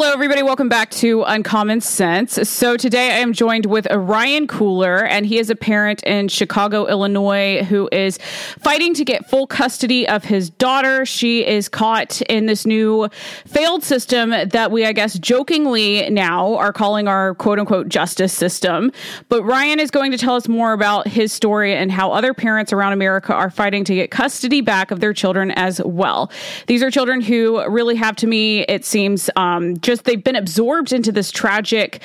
Hello, everybody. Welcome back to Uncommon Sense. So, today I am joined with Ryan Kolar, and he is a parent in Chicago, Illinois, who is fighting to get full custody of his daughter. She is caught in this new failed system that we, I guess, jokingly now are calling our quote unquote justice system. But Ryan is going to tell us more about his story and how other parents around America are fighting to get custody back of their children as well. These are children who really have, to me, it seems, um, just they've been absorbed into this tragic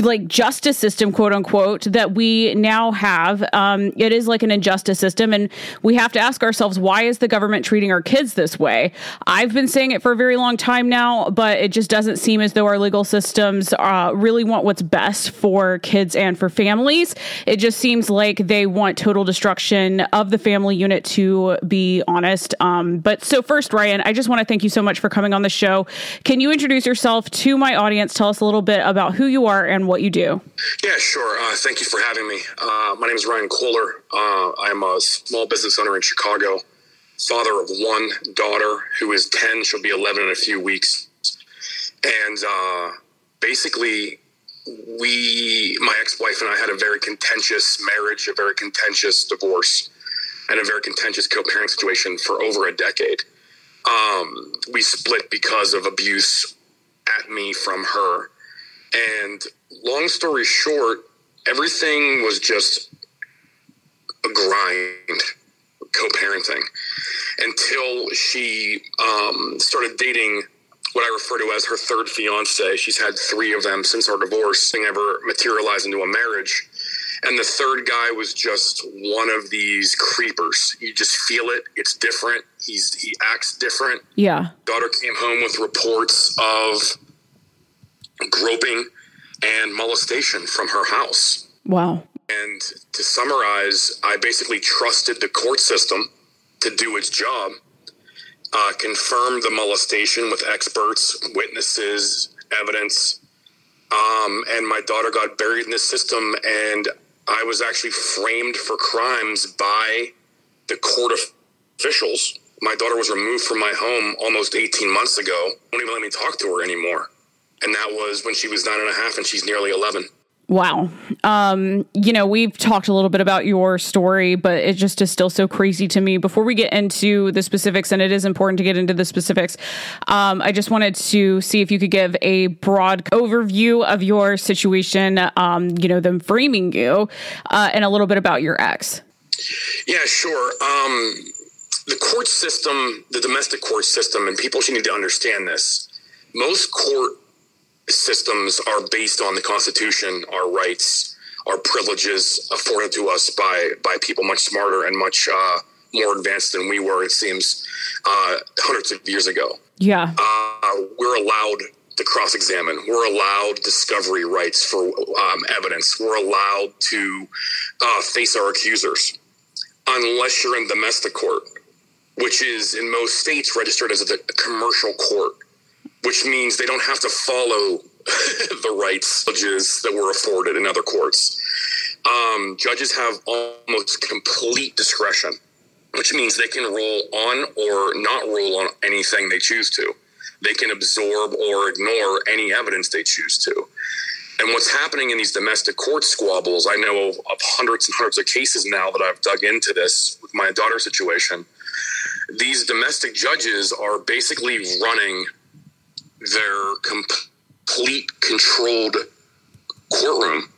like justice system quote unquote that we now have. Um, it is like an injustice system and we have to ask ourselves why is the government treating our kids this way? I've been saying it for a very long time now but it just doesn't seem as though our legal systems uh, really want what's best for kids and for families. It just seems like they want total destruction of the family unit to be honest. Um, but so first ryan i just want to thank you so much for coming on the show. Can you introduce yourself yourself to my audience. Tell us a little bit about who you are and what you do. Yeah, sure. Uh, thank you for having me. Uh, my name is Ryan Kolar. Uh, I'm a small business owner in Chicago, father of one daughter who is 10. She'll be 11 in a few weeks. And uh, basically, we, my ex wife and I, had a very contentious marriage, a very contentious divorce, and a very contentious co parenting situation for over a decade. Um, we split because of abuse at me from her. And long story short, everything was just a grind, co parenting, until she um, started dating what I refer to as her third fiance. She's had three of them since our divorce, thing ever materialized into a marriage. And the third guy was just one of these creepers. You just feel it. It's different. He's he acts different. Yeah. Daughter came home with reports of groping and molestation from her house. Wow. And to summarize, I basically trusted the court system to do its job, uh, confirmed the molestation with experts, witnesses, evidence. Um, and my daughter got buried in the system, and I was actually framed for crimes by the court officials. My daughter was removed from my home almost 18 months ago. Won't even let me talk to her anymore. And that was when she was nine and a half and she's nearly 11. Wow. Um, you know, we've talked a little bit about your story, but it just is still so crazy to me. Before we get into the specifics, and it is important to get into the specifics, um, I just wanted to see if you could give a broad overview of your situation, um, you know, them framing you, uh, and a little bit about your ex. Yeah, sure. Um, the court system, the domestic court system, and people should need to understand this. Most court systems are based on the Constitution, our rights, our privileges afforded to us by by people much smarter and much uh, more advanced than we were. It seems uh, hundreds of years ago. Yeah, uh, we're allowed to cross-examine. We're allowed discovery rights for um, evidence. We're allowed to uh, face our accusers, unless you're in domestic court, which is in most states registered as a, a commercial court which means they don't have to follow the rights judges that were afforded in other courts. Um, judges have almost complete discretion, which means they can rule on or not rule on anything they choose to. They can absorb or ignore any evidence they choose to. And what's happening in these domestic court squabbles, I know of, of hundreds and hundreds of cases now that I've dug into this with my daughter situation. These domestic judges are basically running their complete controlled courtroom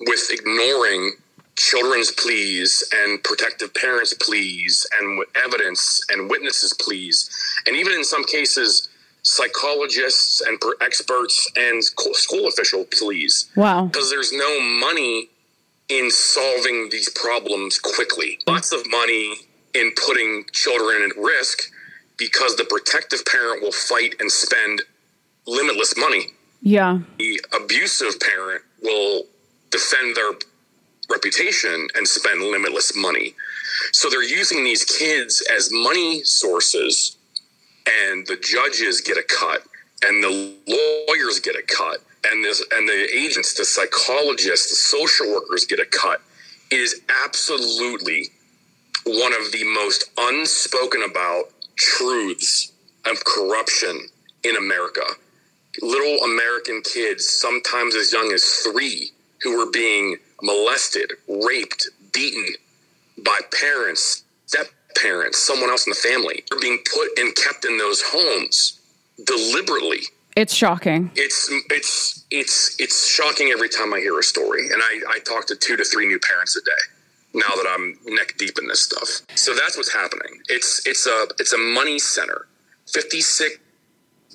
with ignoring children's pleas and protective parents' pleas and evidence and witnesses' pleas, and even in some cases, psychologists and experts and school official pleas. Wow. Because there's no money in solving these problems quickly. Lots of money in putting children at risk because the protective parent will fight and spend limitless money. Yeah. The abusive parent will defend their reputation and spend limitless money. So they're using these kids as money sources, and the judges get a cut, and the lawyers get a cut, and this, and the agents, the psychologists, the social workers get a cut. It is absolutely one of the most unspoken about truths of corruption in America. little American kids, sometimes as young as three, who were being molested, raped, beaten by parents, step parents, someone else in the family. They're being put and kept in those homes deliberately. It's shocking. It's it's it's it's shocking every time I hear a story, and I, I talk to two to three new parents a day now that I'm neck deep in this stuff. So that's what's happening. It's it's a it's a money center. Fifty six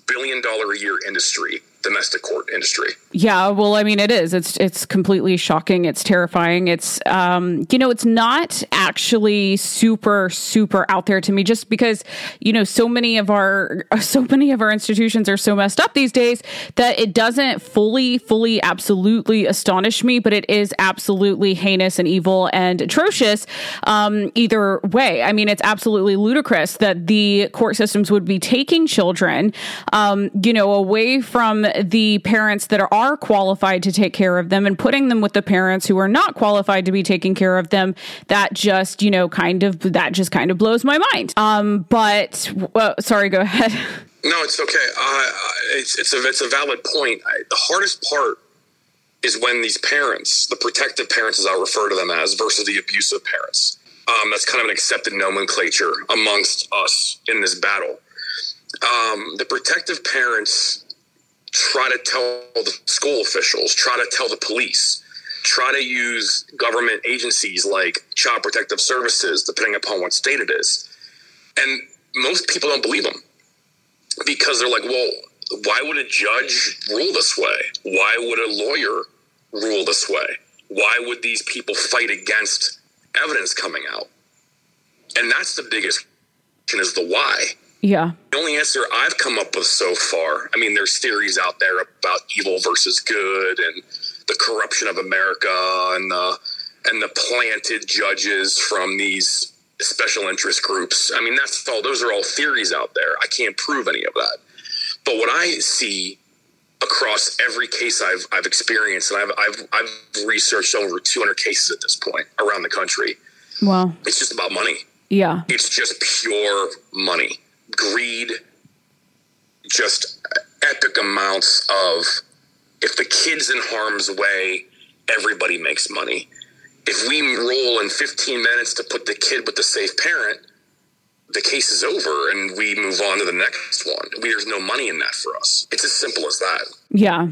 billion dollar a year industry domestic court industry. Yeah, well, I mean, it is. It's it's completely shocking. It's terrifying. It's um, you know, it's not actually super super out there to me, just because you know so many of our so many of our institutions are so messed up these days that it doesn't fully fully absolutely astonish me, but it is absolutely heinous and evil and atrocious. Um, either way, I mean, it's absolutely ludicrous that the court systems would be taking children, um, you know, away from the parents that are qualified to take care of them and putting them with the parents who are not qualified to be taking care of them that just you know kind of that just kind of blows my mind. Um but well, sorry go ahead. No it's okay. Uh, it's, it's a it's a valid point. I, the hardest part is when these parents the protective parents as i refer to them as versus the abusive parents. Um, that's kind of an accepted nomenclature amongst us in this battle. Um, the protective parents try to tell the school officials, try to tell the police, try to use government agencies like Child Protective Services, depending upon what state it is. And most people don't believe them because they're like, well, why would a judge rule this way? Why would a lawyer rule this way? Why would these people fight against evidence coming out? And that's the biggest is the why. Yeah. The only answer I've come up with so far, I mean, there's theories out there about evil versus good and the corruption of America and the and the planted judges from these special interest groups. I mean, that's all those are all theories out there. I can't prove any of that. But what I see across every case I've I've experienced, and I've I've I've researched over 200 cases at this point around the country. Wow. It's just about money. Yeah. It's just pure money greed, just epic amounts of if the kid's in harm's way, everybody makes money. If we roll in 15 minutes to put the kid with the safe parent, the case is over and we move on to the next one. There's no money in that for us. It's as simple as that. Yeah.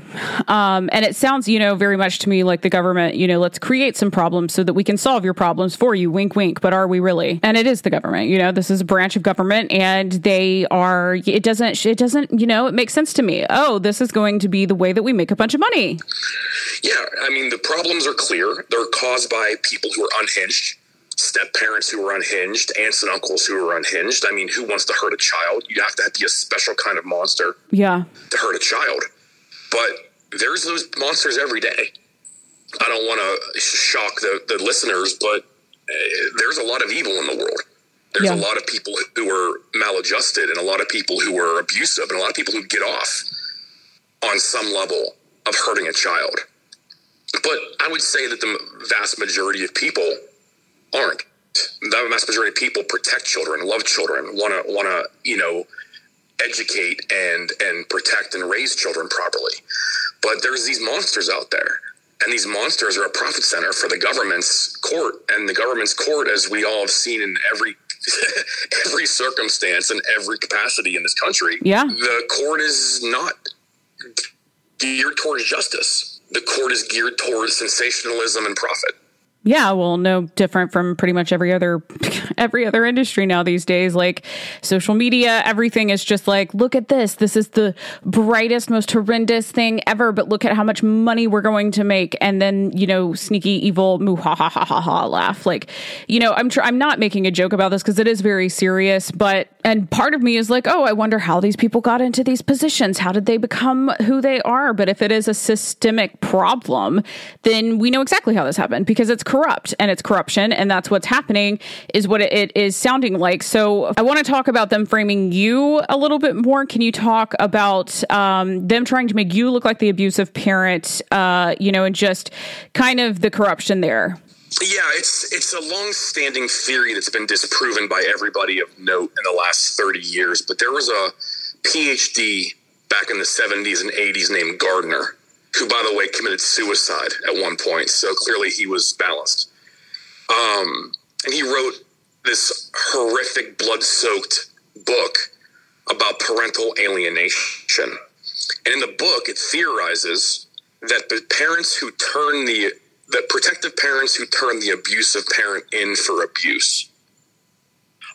Um, and it sounds, you know, very much to me like the government, you know, let's create some problems so that we can solve your problems for you. Wink, wink. But are we really? And it is the government. You know, this is a branch of government and they are, it doesn't, it doesn't, you know, it makes sense to me. Oh, this is going to be the way that we make a bunch of money. Yeah. I mean, the problems are clear. They're caused by people who are unhinged step parents who are unhinged, aunts and uncles who are unhinged. I mean, who wants to hurt a child? You have to be a special kind of monster. Yeah. To hurt a child. But there's those monsters every day. I don't want to shock the, the listeners, but uh, there's a lot of evil in the world. There's yeah. a lot of people who are maladjusted and a lot of people who are abusive and a lot of people who get off on some level of hurting a child. But I would say that the vast majority of people aren't. The vast majority of people protect children, love children, want to want to you know educate and and protect and raise children properly. But there's these monsters out there, and these monsters are a profit center for the government's court. And the government's court, as we all have seen in every every circumstance and every capacity in this country, yeah, the court is not geared towards justice. The court is geared towards sensationalism and profit. Yeah, well, no different from pretty much every other every other industry now these days. Like social media, everything is just like, look at this. This is the brightest, most horrendous thing ever, but look at how much money we're going to make. And then, you know, sneaky, evil, moo ha ha ha laugh. Like, you know, I'm tr- I'm not making a joke about this because it is very serious, but and part of me is like, oh, I wonder how these people got into these positions. How did they become who they are? But if it is a systemic problem, then we know exactly how this happened because it's corrupt and it's corruption and that's what's happening is what it is sounding like. So i want to talk about them framing you a little bit more. Can you talk about um, them trying to make you look like the abusive parent uh, you know and just kind of the corruption there? Yeah, it's it's a long-standing theory that's been disproven by everybody of note in the last 30 years. But there was a PhD back in the 70s and 80s named Gardner, who, by the way, committed suicide at one point. So clearly he was balanced. Um, and he wrote this horrific, blood soaked book about parental alienation. And in the book, it theorizes that the parents who turn the the protective parents who turn the abusive parent in for abuse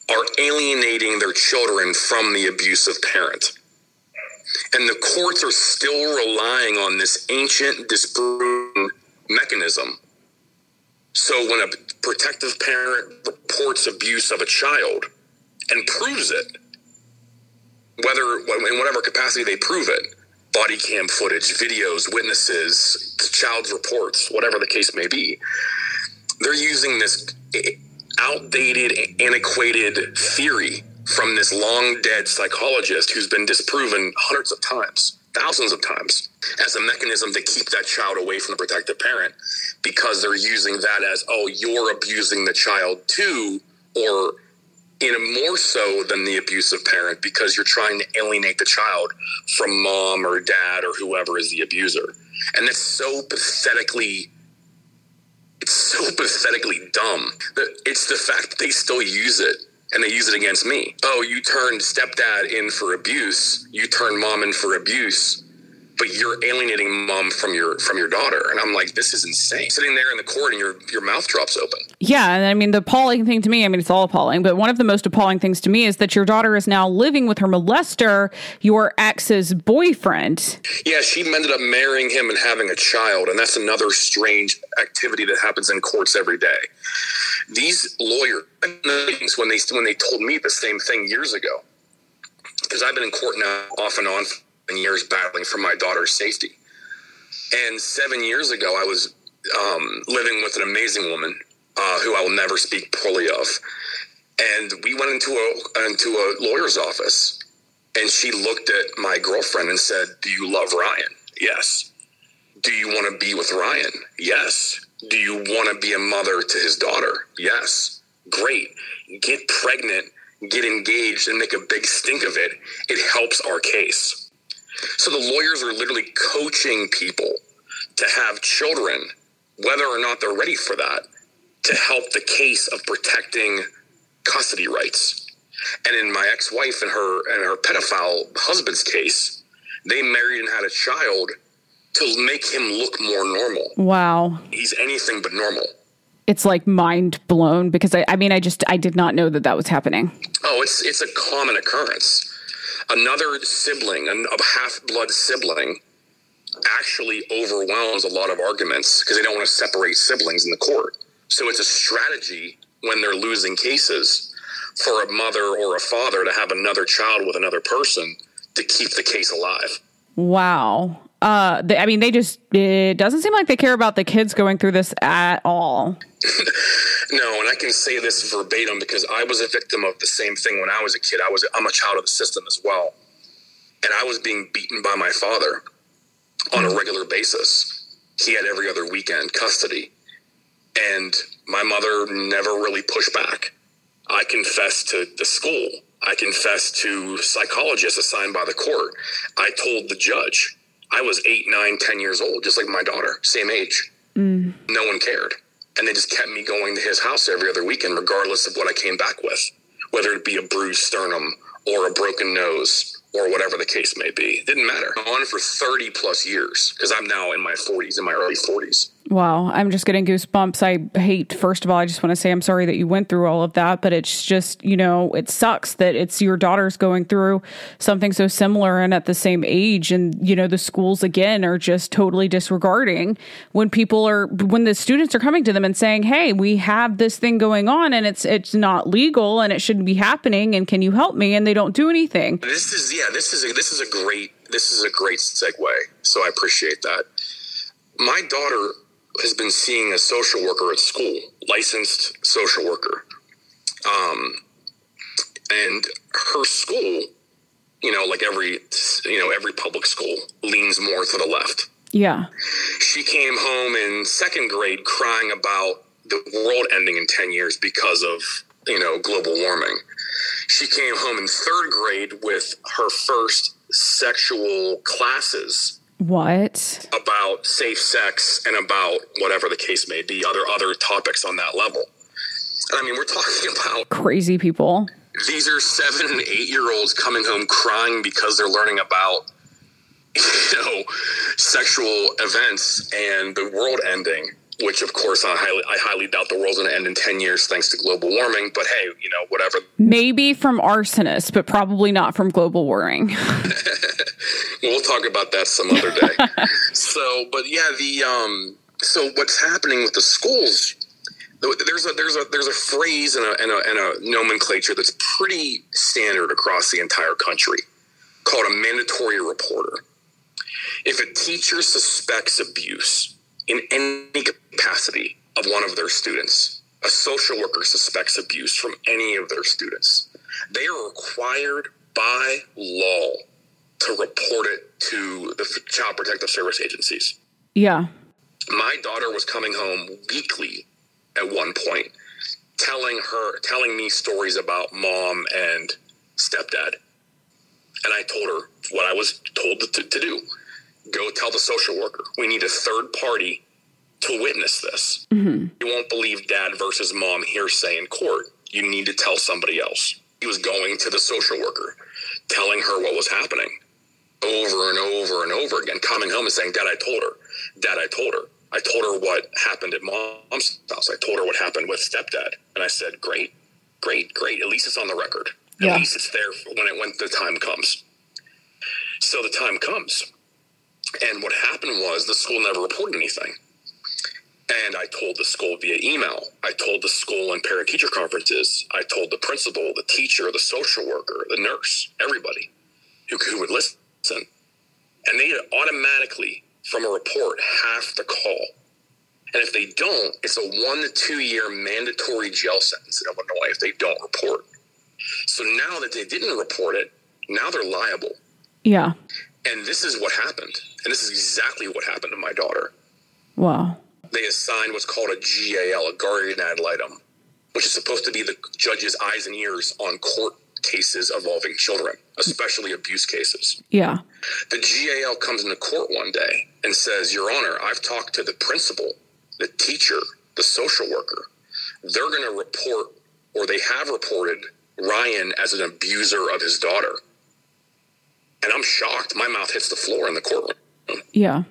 are alienating their children from the abusive parent. And the courts are still relying on this ancient disproven mechanism. So when a protective parent reports abuse of a child and proves it, whether in whatever capacity they prove it, body cam footage, videos, witnesses, the child's reports, whatever the case may be, they're using this outdated, antiquated theory from this long dead psychologist who's been disproven hundreds of times, thousands of times, as a mechanism to keep that child away from the protective parent because they're using that as, oh, you're abusing the child too, or in more so than the abusive parent because you're trying to alienate the child from mom or dad or whoever is the abuser. And that's so pathetically it's so pathetically dumb. That it's the fact that they still use it and they use it against me. Oh, you turned stepdad in for abuse. You turned mom in for abuse but you're alienating mom from your from your daughter. And i'm like this is insane. Sitting there in the court and your your mouth drops open. Yeah and i mean the appalling thing to me i mean it's all appalling but one of the most appalling things to me is that your daughter is now living with her molester your ex's boyfriend. Yeah she ended up marrying him and having a child and that's another strange activity that happens in courts every day. These lawyers when they when they told me the same thing years ago because i've been in court now off and on years battling for my daughter's safety. And seven years ago, I was um, living with an amazing woman uh, who I will never speak poorly of. And we went into a into a lawyer's office, and she looked at my girlfriend and said, "Do you love Ryan?" Yes. Do you want to be with Ryan? Yes. Do you want to be a mother to his daughter? Yes. Great. Get pregnant, get engaged, and make a big stink of it. It helps our case. So the lawyers are literally coaching people to have children, whether or not they're ready for that, to help the case of protecting custody rights. And in my ex-wife and her and her pedophile husband's case, they married and had a child to make him look more normal. Wow. He's anything but normal. It's like mind blown because I, I mean I just I did not know that that was happening. Oh, it's it's a common occurrence another sibling, a half blood sibling, actually overwhelms a lot of arguments because they don't want to separate siblings in the court. So it's a strategy when they're losing cases for a mother or a father to have another child with another person to keep the case alive. Wow. Uh, they, I mean, they just, it doesn't seem like they care about the kids going through this at all. no, and I can say this verbatim because I was a victim of the same thing when I was a kid. I was, I'm a child of the system as well. And I was being beaten by my father on a regular basis. He had every other weekend custody. And my mother never really pushed back. I confessed to the school. I confessed to psychologists assigned by the court. I told the judge. I was eight, nine, ten years old, just like my daughter, same age. Mm. No one cared. And they just kept me going to his house every other weekend, regardless of what I came back with, whether it be a bruised sternum or a broken nose or whatever the case may be. It didn't matter. On for 30 plus years because I'm now in my 40s, in my early 40s. Wow, I'm just getting goosebumps. I hate, first of all, I just want to say I'm sorry that you went through all of that, but it's just, you know, it sucks that it's your daughter's going through something so similar and at the same age. And, you know, the schools again are just totally disregarding when people are, when the students are coming to them and saying, hey, we have this thing going on and it's, it's not legal and it shouldn't be happening. And can you help me? And they don't do anything. This is, yeah, this is a, this is a great, this is a great segue. So I appreciate that. My daughter has been seeing a social worker at school, licensed social worker. Um, and her school, you know, like every, you know, every public school leans more to the left. Yeah. She came home in second grade crying about the world ending in 10 years because of, you know, global warming. She came home in third grade with her first sexual classes What? about safe sex and about whatever the case may be, other other topics on that level. And I mean, we're talking about Crazy people. these are seven and eight year olds coming home crying because they're learning about you know sexual events and the world ending. Which, of course, I highly, I highly doubt the world's going to end in ten years thanks to global warming. But hey, you know, whatever. Maybe from arsonists, but probably not from global warming. We'll talk about that some other day. so, but yeah, the um, so what's happening with the schools? There's a there's a there's a phrase and a, and a and a nomenclature that's pretty standard across the entire country called a mandatory reporter. If a teacher suspects abuse in any capacity of one of their students, a social worker suspects abuse from any of their students, they are required by law to report it to the Child Protective Service agencies. yeah. My daughter was coming home weekly at one point, telling her, telling me stories about mom and stepdad. And I told her what I was told to, to do go tell the social worker. We need a third party to witness this. Mm-hmm. You won't believe dad versus mom hearsay in court. You need to tell somebody else. He was going to the social worker, telling her what was happening over and over and over again, coming home and saying, Dad, I told her. Dad, I told her. I told her what happened at mom's house. I told her what happened with stepdad. And I said, Great, great, great. At least it's on the record. At Yeah. least it's there when it when the time comes. So the time comes. And what happened was the school never reported anything. And I told the school via email. I told the school in parent teacher conferences. I told the principal, the teacher, the social worker, the nurse, everybody who, who would listen. And they automatically, from a report, have to call. And if they don't, it's a one to two year mandatory jail sentence in Illinois if they don't report. So now that they didn't report it, now they're liable. Yeah. And this is what happened. And this is exactly what happened to my daughter. Wow. They assigned what's called a GAL, a guardian ad litem, which is supposed to be the judge's eyes and ears on court cases involving children, especially abuse cases. Yeah. The GAL comes into court one day and says, Your Honor, I've talked to the principal, the teacher, the social worker. They're going to report, or they have reported, Ryan as an abuser of his daughter. And I'm shocked. My mouth hits the floor in the courtroom. Yeah.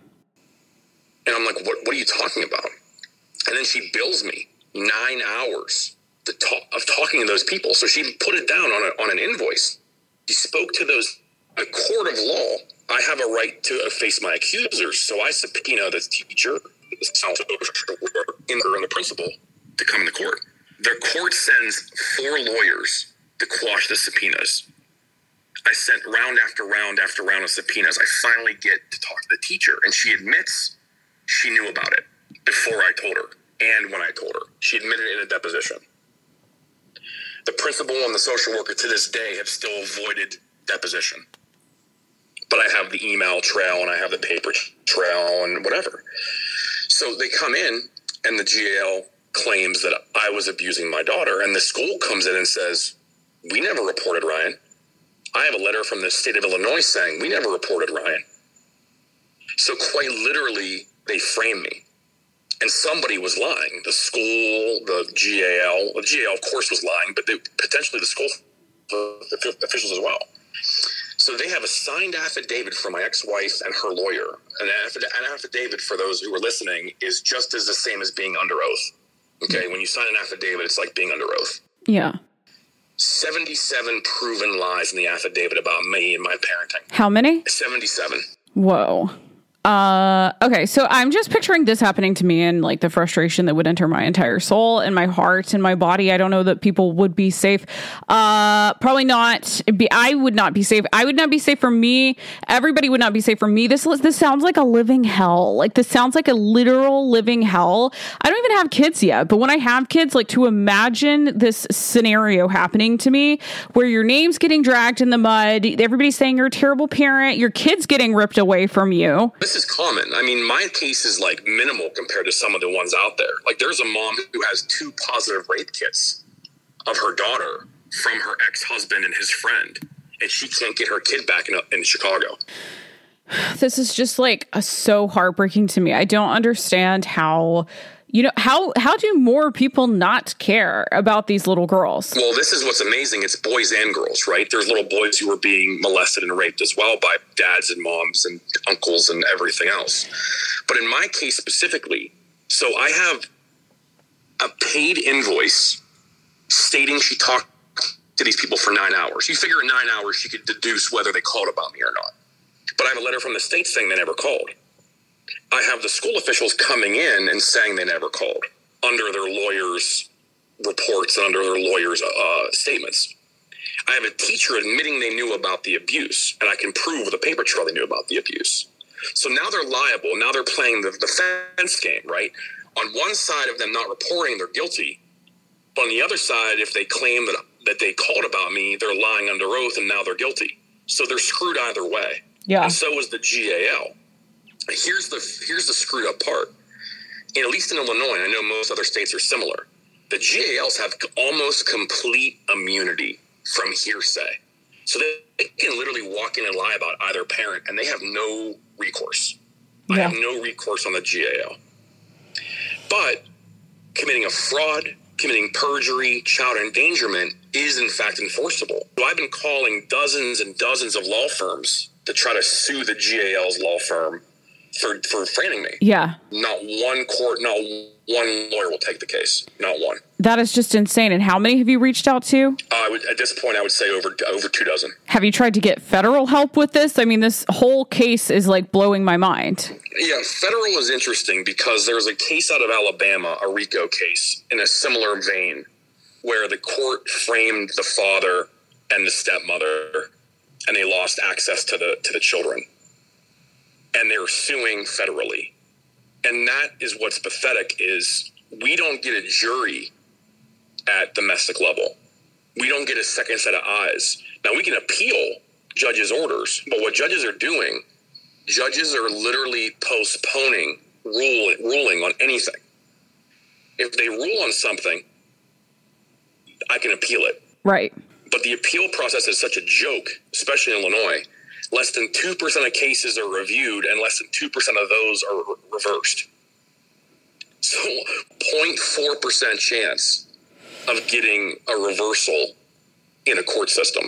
And I'm like, what, what are you talking about? And then she bills me nine hours to talk, of talking to those people. So she put it down on, a, on an invoice. She spoke to those, a court of law. I have a right to face my accusers. So I subpoena the teacher, the social and the principal to come into court. The court sends four lawyers to quash the subpoenas. I sent round after round after round of subpoenas. I finally get to talk to the teacher, and she admits she knew about it before I told her and when I told her. She admitted it in a deposition. The principal and the social worker to this day have still avoided deposition. But I have the email trail and I have the paper trail and whatever. So they come in, and the GAL claims that I was abusing my daughter, and the school comes in and says, We never reported Ryan. I have a letter from the state of Illinois saying we never reported Ryan. So quite literally, they framed me. And somebody was lying. The school, the GAL, the GAL, of course, was lying, but they, potentially the school officials as well. So they have a signed affidavit from my ex-wife and her lawyer. An, affid- an affidavit, for those who are listening, is just as the same as being under oath. Okay, when you sign an affidavit, it's like being under oath. Yeah. 77 proven lies in the affidavit about me and my parenting. How many? 77. Whoa. Uh okay, so I'm just picturing this happening to me and like the frustration that would enter my entire soul and my heart and my body. I don't know that people would be safe. Uh probably not be I would not be safe. I would not be safe for me. Everybody would not be safe for me. This this sounds like a living hell. Like this sounds like a literal living hell. I don't even have kids yet, but when I have kids like to imagine this scenario happening to me where your name's getting dragged in the mud, everybody's saying you're a terrible parent, your kids getting ripped away from you. This is common. I mean, my case is like minimal compared to some of the ones out there. Like, there's a mom who has two positive rape kits of her daughter from her ex husband and his friend. and she can't get her kid back in, in Chicago. This is just like so heartbreaking to me. I don't understand how you know how how do more people not care about these little girls? Well this is what's amazing. It's boys and girls right? There's little boys who are being molested and raped as well by dads and moms and uncles and everything else. But in my case specifically so i have a paid invoice stating she talked to these people for nine hours. You figure in nine hours she could deduce whether they called about me or not. But i have a letter from the state saying they never called I have the school officials coming in and saying they never called under their lawyers' reports and under their lawyers' uh, statements. I have a teacher admitting they knew about the abuse, and I can prove with a paper trail they knew about the abuse. So now they're liable. Now they're playing the defense game, right? On one side of them not reporting, they're guilty. But on the other side, if they claim that that they called about me, they're lying under oath, and now they're guilty. So they're screwed either way. Yeah. And so was the GAL here's the here's the screwed up part. And at least in Illinois, I know most other states are similar. The GALs have almost complete immunity from hearsay, so they can literally walk in and lie about either parent, and they have no recourse. Yeah. I have no recourse on the GAL. But committing a fraud, committing perjury, child endangerment is in fact enforceable. So I've been calling dozens and dozens of law firms to try to sue the GAL's law firm for for framing me. Yeah. Not one court, not one lawyer will take the case. Not one. That is just insane. And how many have you reached out to? Uh, I would, at this point, I would say over over two dozen. Have you tried to get federal help with this? I mean, this whole case is like blowing my mind. Yeah, federal is interesting because there's a case out of Alabama, a RICO case, in a similar vein, where the court framed the father and the stepmother, and they lost access to the to the children and they're suing federally. And that is what's pathetic is we don't get a jury at domestic level. We don't get a second set of eyes. Now we can appeal judges' orders, but what judges are doing, judges are literally postponing rule, ruling on anything. If they rule on something, I can appeal it. Right. But the appeal process is such a joke, especially in Illinois, less than 2% of cases are reviewed and less than 2% of those are re- reversed. So 0.4% chance of getting a reversal in a court system.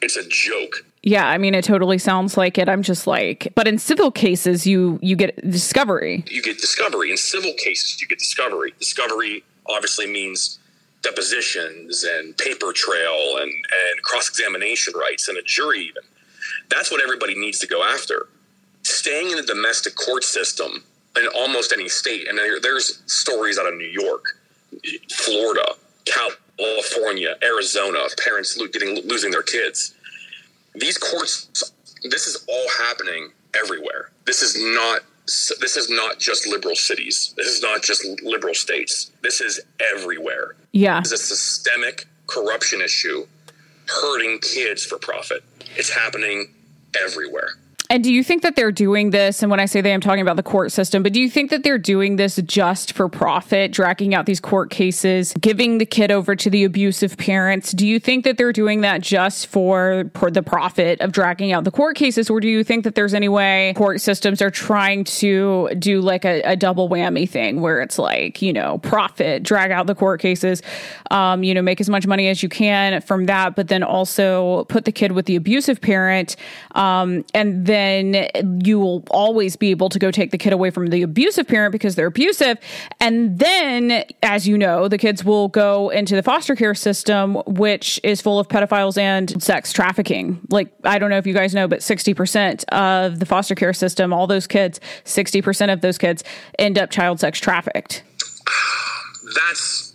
It's a joke. Yeah, I mean it totally sounds like it. I'm just like, but in civil cases you you get discovery. You get discovery. In civil cases you get discovery. Discovery obviously means depositions and paper trail and, and cross examination rights and a jury even. That's what everybody needs to go after. Staying in the domestic court system in almost any state, and there, there's stories out of New York, Florida, California, Arizona of parents getting losing their kids. These courts, this is all happening everywhere. This is not this is not just liberal cities. This is not just liberal states. This is everywhere. Yeah. It's a systemic corruption issue hurting kids for profit. It's happening everywhere. And do you think that they're doing this? And when I say they, I'm talking about the court system, but do you think that they're doing this just for profit, dragging out these court cases, giving the kid over to the abusive parents? Do you think that they're doing that just for, for the profit of dragging out the court cases? Or do you think that there's any way court systems are trying to do like a, a double whammy thing where it's like, you know, profit, drag out the court cases, um, you know, make as much money as you can from that, but then also put the kid with the abusive parent, um, and then then you will always be able to go take the kid away from the abusive parent because they're abusive. And then, as you know, the kids will go into the foster care system, which is full of pedophiles and sex trafficking. Like, I don't know if you guys know, but 60% of the foster care system, all those kids, 60% of those kids end up child sex trafficked. That's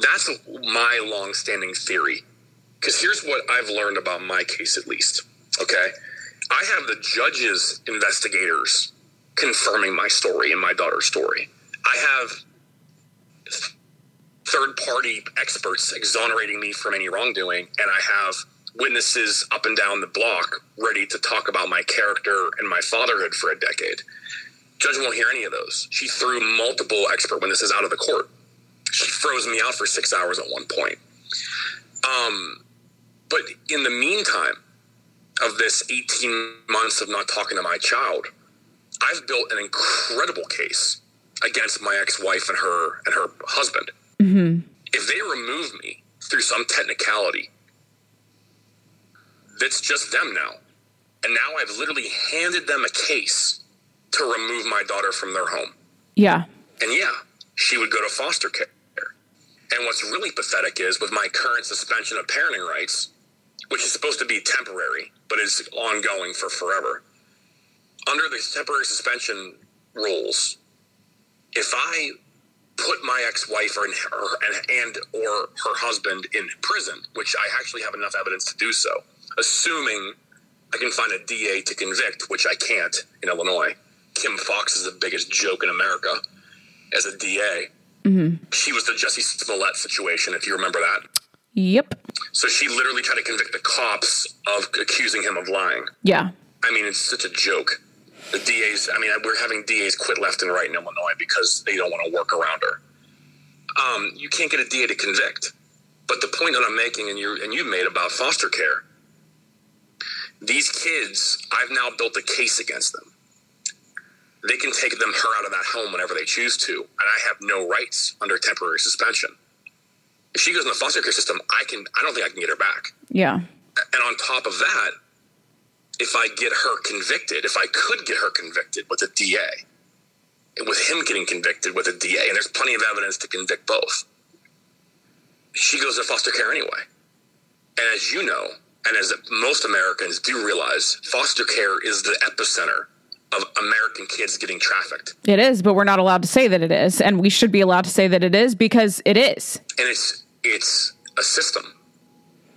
that's my long-standing theory. Because here's what I've learned about my case, at least. Okay, I have the judges, investigators confirming my story and my daughter's story. I have third party experts exonerating me from any wrongdoing, and I have witnesses up and down the block ready to talk about my character and my fatherhood for a decade. Judge won't hear any of those. She threw multiple expert witnesses out of the court. She froze me out for six hours at one point. Um, but in the meantime, of this 18 months of not talking to my child, I've built an incredible case against my ex-wife and her and her husband. Mm-hmm. If they remove me through some technicality, that's just them now. And now I've literally handed them a case to remove my daughter from their home. Yeah. And yeah, she would go to foster care. And what's really pathetic is with my current suspension of parenting rights, which is supposed to be temporary, but is ongoing for forever. Under the temporary suspension rules, if I put my ex-wife or, and or her husband in prison, which I actually have enough evidence to do so, assuming I can find a DA to convict, which I can't in Illinois. Kim Foxx is the biggest joke in America as a DA. Mm-hmm. She was the Jussie Smollett situation, if you remember that. Yep. So she literally tried to convict the cops of accusing him of lying. Yeah. I mean, it's such a joke. The DAs, I mean, we're having DAs quit left and right in Illinois because they don't want to work around her. Um, you can't get a DA to convict. But the point that I'm making, and you and you made about foster care, these kids, I've now built a case against them. They can take them her out of that home whenever they choose to, and I have no rights under temporary suspension. If she goes in the foster care system, I can I don't think I can get her back. Yeah. And on top of that, if I get her convicted, if I could get her convicted with a DA, with him getting convicted with a DA, and there's plenty of evidence to convict both, she goes to foster care anyway. And as you know, and as most Americans do realize, foster care is the epicenter of American kids getting trafficked. It is, but we're not allowed to say that it is, and we should be allowed to say that it is because it is. And it's it's a system.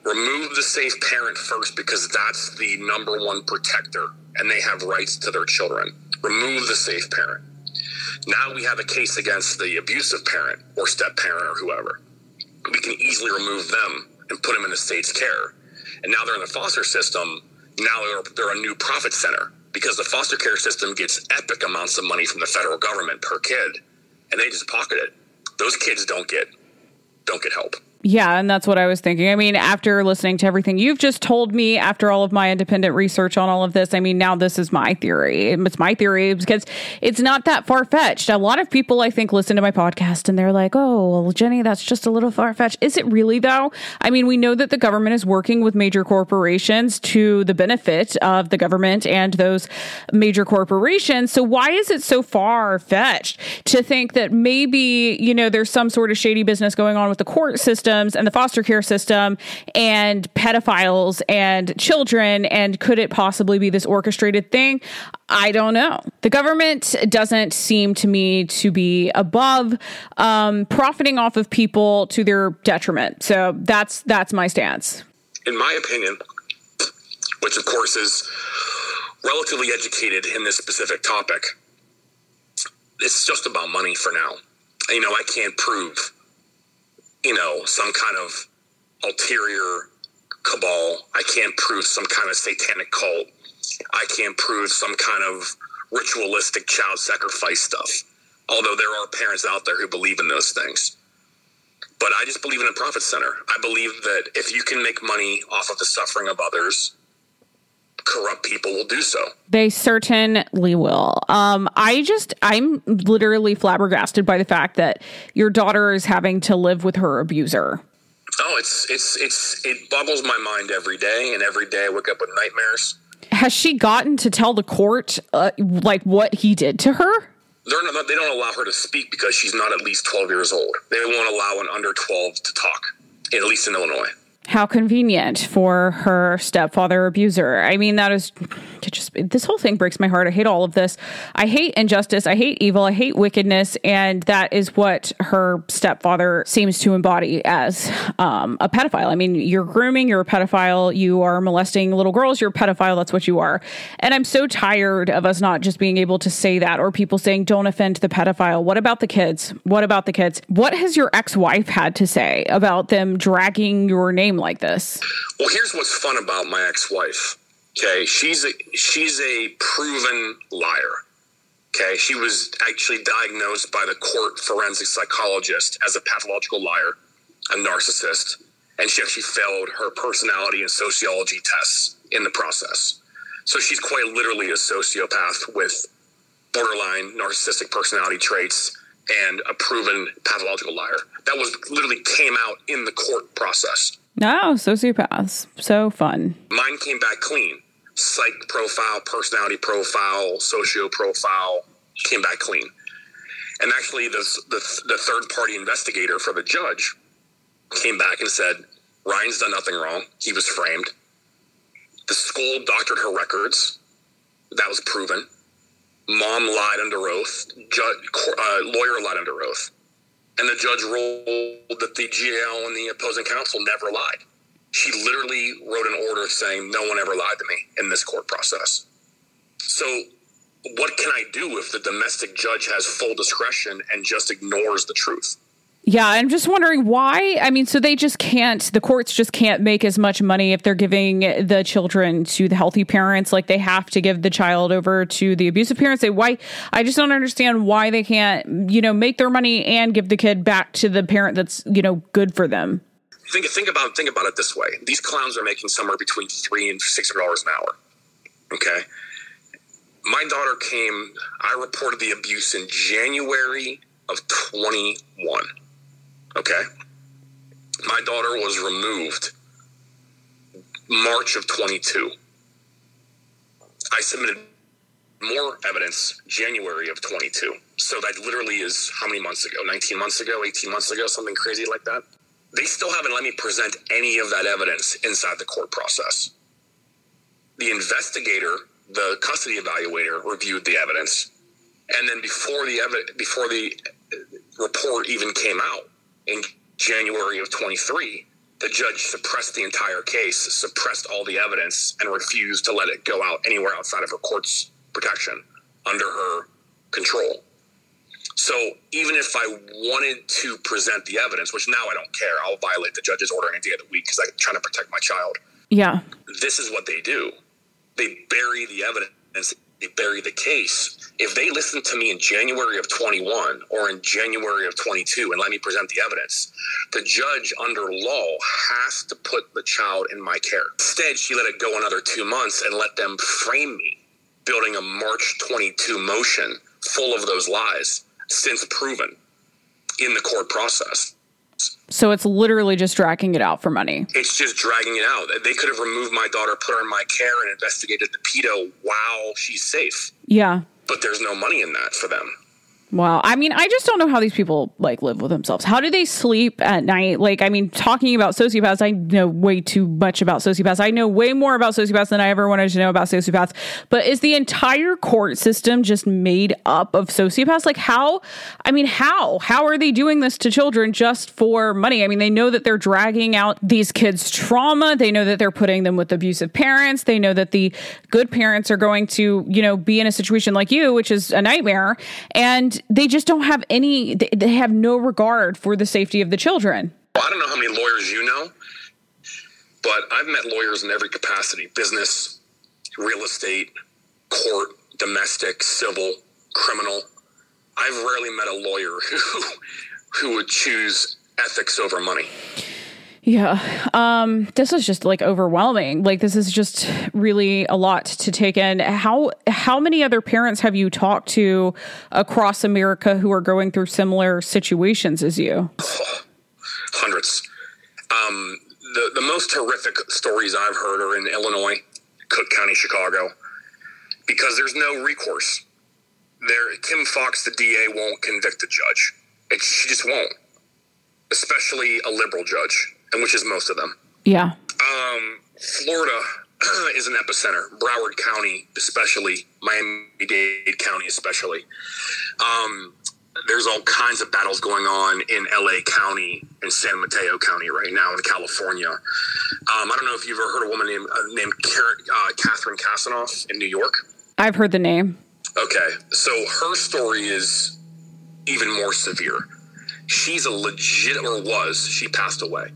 Remove the safe parent first because that's the number one protector and they have rights to their children. Remove the safe parent. Now we have a case against the abusive parent or step parent or whoever. We can easily remove them and put them in the state's care. And now they're in the foster system. Now they're, they're a new profit center because the foster care system gets epic amounts of money from the federal government per kid and they just pocket it. Those kids don't get don't get help. Yeah, and that's what I was thinking. I mean, after listening to everything you've just told me, after all of my independent research on all of this, I mean, now this is my theory. It's my theory because it's not that far fetched. A lot of people, I think, listen to my podcast and they're like, oh, well, Jenny, that's just a little far fetched. Is it really, though? I mean, we know that the government is working with major corporations to the benefit of the government and those major corporations. So why is it so far fetched to think that maybe, you know, there's some sort of shady business going on with the court system? Systems and the foster care system and pedophiles and children? And could it possibly be this orchestrated thing? I don't know. The government doesn't seem to me to be above um, profiting off of people to their detriment. So that's that's my stance. In my opinion, which of course is relatively educated in this specific topic, it's just about money for now. You know, I can't prove you know, some kind of ulterior cabal. I can't prove some kind of satanic cult. I can't prove some kind of ritualistic child sacrifice stuff. Although there are parents out there who believe in those things. But I just believe in a profit center. I believe that if you can make money off of the suffering of others, corrupt people will do so. They certainly will. Um, I just, I'm literally flabbergasted by the fact that your daughter is having to live with her abuser. Oh, it's it's it's it boggles my mind every day, and every day I wake up with nightmares. Has she gotten to tell the court uh, like what he did to her? They're not, they don't allow her to speak because she's not at least 12 years old. They won't allow an under 12 to talk, at least in Illinois. How convenient for her stepfather abuser. I mean, that is just this whole thing breaks my heart. I hate all of this. I hate injustice. I hate evil. I hate wickedness. And that is what her stepfather seems to embody as um, a pedophile. I mean, you're grooming, you're a pedophile, you are molesting little girls, you're a pedophile. That's what you are. And I'm so tired of us not just being able to say that or people saying, don't offend the pedophile. What about the kids? What about the kids? What has your ex wife had to say about them dragging your name? Like this? Well, here's what's fun about my ex-wife. Okay, she's a she's a proven liar. Okay, she was actually diagnosed by the court forensic psychologist as a pathological liar, a narcissist, and she actually failed her personality and sociology tests in the process. So she's quite literally a sociopath with borderline narcissistic personality traits and a proven pathological liar. That was literally came out in the court process. No, sociopaths. So fun. Mine came back clean. Psych profile, personality profile, socio profile came back clean. And actually, the, the, the third party investigator for the judge came back and said, Ryan's done nothing wrong. He was framed. The school doctored her records. That was proven. Mom lied under oath. Judge, uh, lawyer lied under oath. And the judge ruled that the GAL and the opposing counsel never lied. She literally wrote an order saying, No one ever lied to me in this court process. So, what can I do if the domestic judge has full discretion and just ignores the truth? Yeah, I'm just wondering why. I mean, so they just can't, the courts just can't make as much money if they're giving the children to the healthy parents. Like they have to give the child over to the abusive parents. They, why, I just don't understand why they can't, you know, make their money and give the kid back to the parent that's, you know, good for them. Think, think about, think about it this way. These clowns are making somewhere between three and $600 an hour. Okay. My daughter came, I reported the abuse in January of 21 Okay. My daughter was removed March of 22. I submitted more evidence January of 22. So that literally is how many months ago? 19 months ago, 18 months ago, something crazy like that. They still haven't let me present any of that evidence inside the court process. The investigator, the custody evaluator, reviewed the evidence, and then before the before the uh, report even came out, in January of 23, the judge suppressed the entire case, suppressed all the evidence, and refused to let it go out anywhere outside of her court's protection under her control. So even if I wanted to present the evidence, which now I don't care, I'll violate the judge's order any day of the week because I'm trying to protect my child. Yeah. This is what they do. They bury the evidence they bury the case. If they listen to me in January of 21 or in January of 22 and let me present the evidence, the judge under law has to put the child in my care. Instead, she let it go another two months and let them frame me, building a March 22 motion full of those lies, since proven in the court process. So it's literally just dragging it out for money. It's just dragging it out. They could have removed my daughter, put her in my care, and investigated the pedo while she's safe. Yeah. But there's no money in that for them. Wow. I mean, I just don't know how these people like live with themselves. How do they sleep at night? Like, I mean, talking about sociopaths, I know way too much about sociopaths. I know way more about sociopaths than I ever wanted to know about sociopaths. But is the entire court system just made up of sociopaths? Like, how? I mean, how? How are they doing this to children just for money? I mean, they know that they're dragging out these kids' trauma. They know that they're putting them with abusive parents. They know that the good parents are going to, you know, be in a situation like you, which is a nightmare. And they just don't have any they have no regard for the safety of the children. Well, i don't know how many lawyers you know but i've met lawyers in every capacity business real estate court domestic civil criminal. I've rarely met a lawyer who who would choose ethics over money yeah. Um, this is just like overwhelming. Like this is just really a lot to take in. How how many other parents have you talked to across America who are going through similar situations as you? Hundreds. Um, the the most horrific stories I've heard are in Illinois, Cook County, Chicago, because there's no recourse. There, Kim Foxx, the DA, won't convict the judge. It, she just won't, especially a liberal judge and which is most of them. Yeah. Um, Florida is an epicenter. Broward County, especially Miami-Dade County, especially. Um, there's all kinds of battles going on in LA County and San Mateo County right now in California. Um, I don't know if you've ever heard a woman named, uh, named uh, Catherine Kassenoff in New York. I've heard the name. Okay. So her story is even more severe. She's a legit, or was, she passed away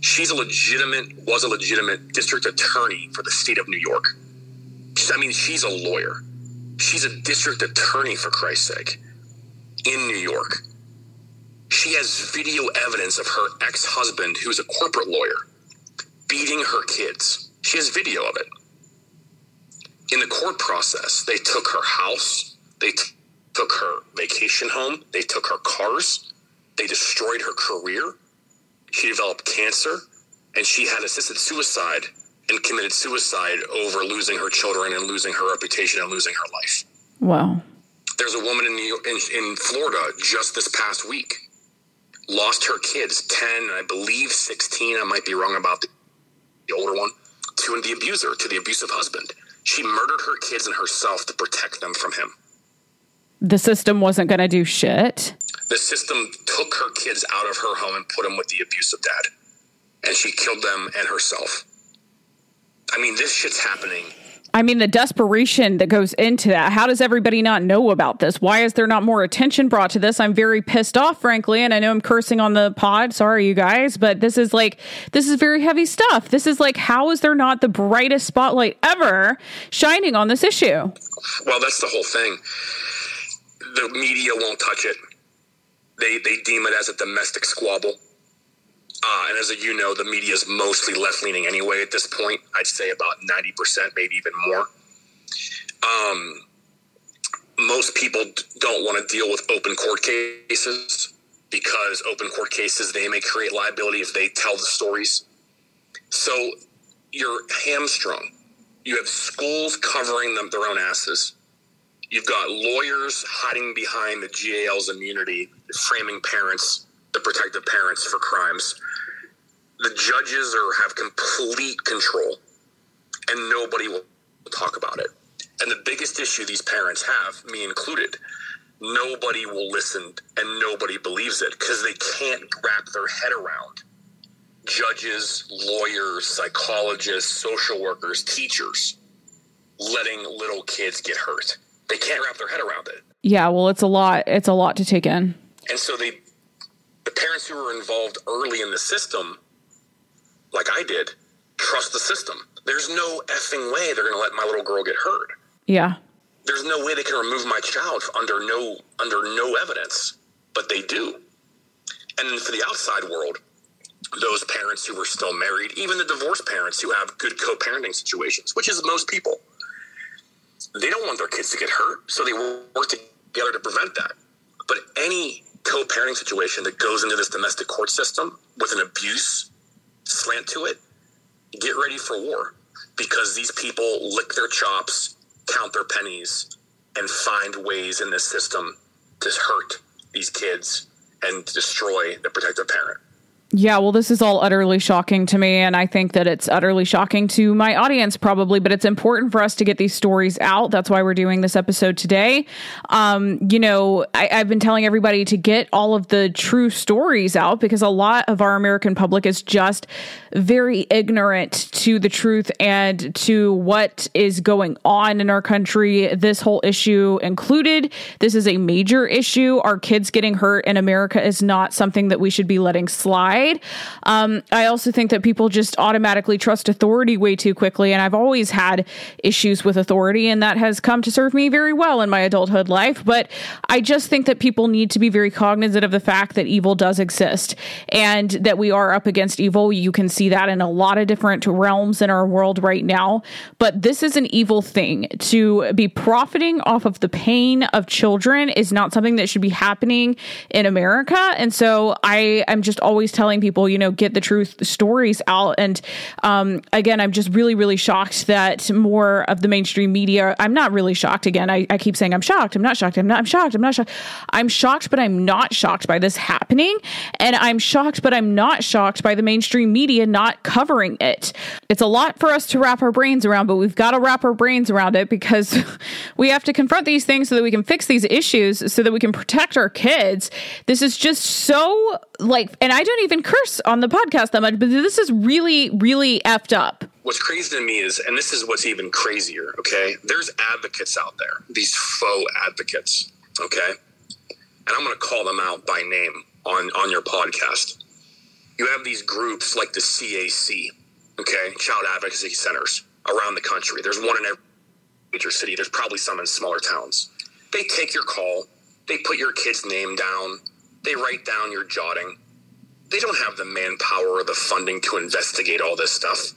she's a legitimate, was a legitimate district attorney for the state of New York. I mean, she's a lawyer. She's a district attorney, for Christ's sake, in New York. She has video evidence of her ex husband, who's a corporate lawyer, beating her kids. She has video of it. In the court process, they took her house, they t- took her vacation home, they took her cars, they destroyed her career. She developed cancer, and she had assisted suicide and committed suicide over losing her children and losing her reputation and losing her life. Wow. There's a woman in New York, in, in Florida just this past week lost her kids 10 i believe 16 i might be wrong about the, the older one to the abuser to the abusive husband she murdered her kids and herself to protect them from him The system wasn't going to do shit. the system took her kids out of her home and put them with the abusive dad and she killed them and herself i mean this shit's happening I mean, the desperation that goes into that. How does everybody not know about this? Why is there not more attention brought to this? I'm very pissed off, frankly. And I know I'm cursing on the pod. Sorry, you guys. But this is like, this is very heavy stuff. This is like, how is there not the brightest spotlight ever shining on this issue? well that's the whole thing the media won't touch it. They they deem it as a domestic squabble. Uh, and as you know the media is mostly left leaning anyway at this point. I'd say about 90% maybe even more. Um, most people don't want to deal with open court cases because open court cases they may create liability if they tell the stories. So you're hamstrung. You have schools covering them their own asses You've got lawyers hiding behind the GAL's immunity, framing parents, the protective parents for crimes. The judges are have complete control, and nobody will talk about it. And the biggest issue these parents have, me included, nobody will listen and nobody believes it because they can't wrap their head around judges, lawyers, psychologists, social workers, teachers letting little kids get hurt. They can't wrap their head around it. Yeah, well, it's a lot. It's a lot to take in. And so they, the parents who were involved early in the system, like I did, trust the system. There's no effing way they're going to let my little girl get hurt. Yeah. There's no way they can remove my child under no under no evidence, but they do. And then for the outside world, those parents who were still married, even the divorced parents who have good co-parenting situations, which is most people, they don't want their kids to get hurt, so they work together to prevent that. But any co-parenting situation that goes into this domestic court system with an abuse slant to it, get ready for war because these people lick their chops, count their pennies, and find ways in this system to hurt these kids and destroy the protective parent. Yeah, well, this is all utterly shocking to me, and I think that it's utterly shocking to my audience, probably. But it's important for us to get these stories out. That's why we're doing this episode today. Um, you know, I, I've been telling everybody to get all of the true stories out because a lot of our American public is just very ignorant to the truth and to what is going on in our country. This whole issue included. This is a major issue. Our kids getting hurt in America is not something that we should be letting slide. Um, I also think that people just automatically trust authority way too quickly. And I've always had issues with authority, and that has come to serve me very well in my adulthood life. But I just think that people need to be very cognizant of the fact that evil does exist and that we are up against evil. You can see that in a lot of different realms in our world right now. But this is an evil thing. To be profiting off of the pain of children is not something that should be happening in America. And so I am just always telling people, you know, get the truth stories out. And um, again, I'm just really, really shocked that more of the mainstream media, I'm not really shocked. Again, I, I keep saying I'm shocked. I'm not shocked. I'm not, I'm shocked. I'm not shocked. I'm shocked, but I'm not shocked by this happening. And I'm shocked, but I'm not shocked by the mainstream media not covering it. It's a lot for us to wrap our brains around, but we've got to wrap our brains around it because we have to confront these things so that we can fix these issues so that we can protect our kids. This is just so like, and I don't even curse on the podcast that much, but this is really, really effed up. What's crazy to me is, and this is what's even crazier, okay? There's advocates out there, these faux advocates, okay? And I'm going to call them out by name on, on your podcast. You have these groups like the CAC, okay? Child Advocacy Centers around the country. There's one in every major city. There's probably some in smaller towns. They take your call. They put your kid's name down. They write down your jotting. They don't have the manpower or the funding to investigate all this stuff.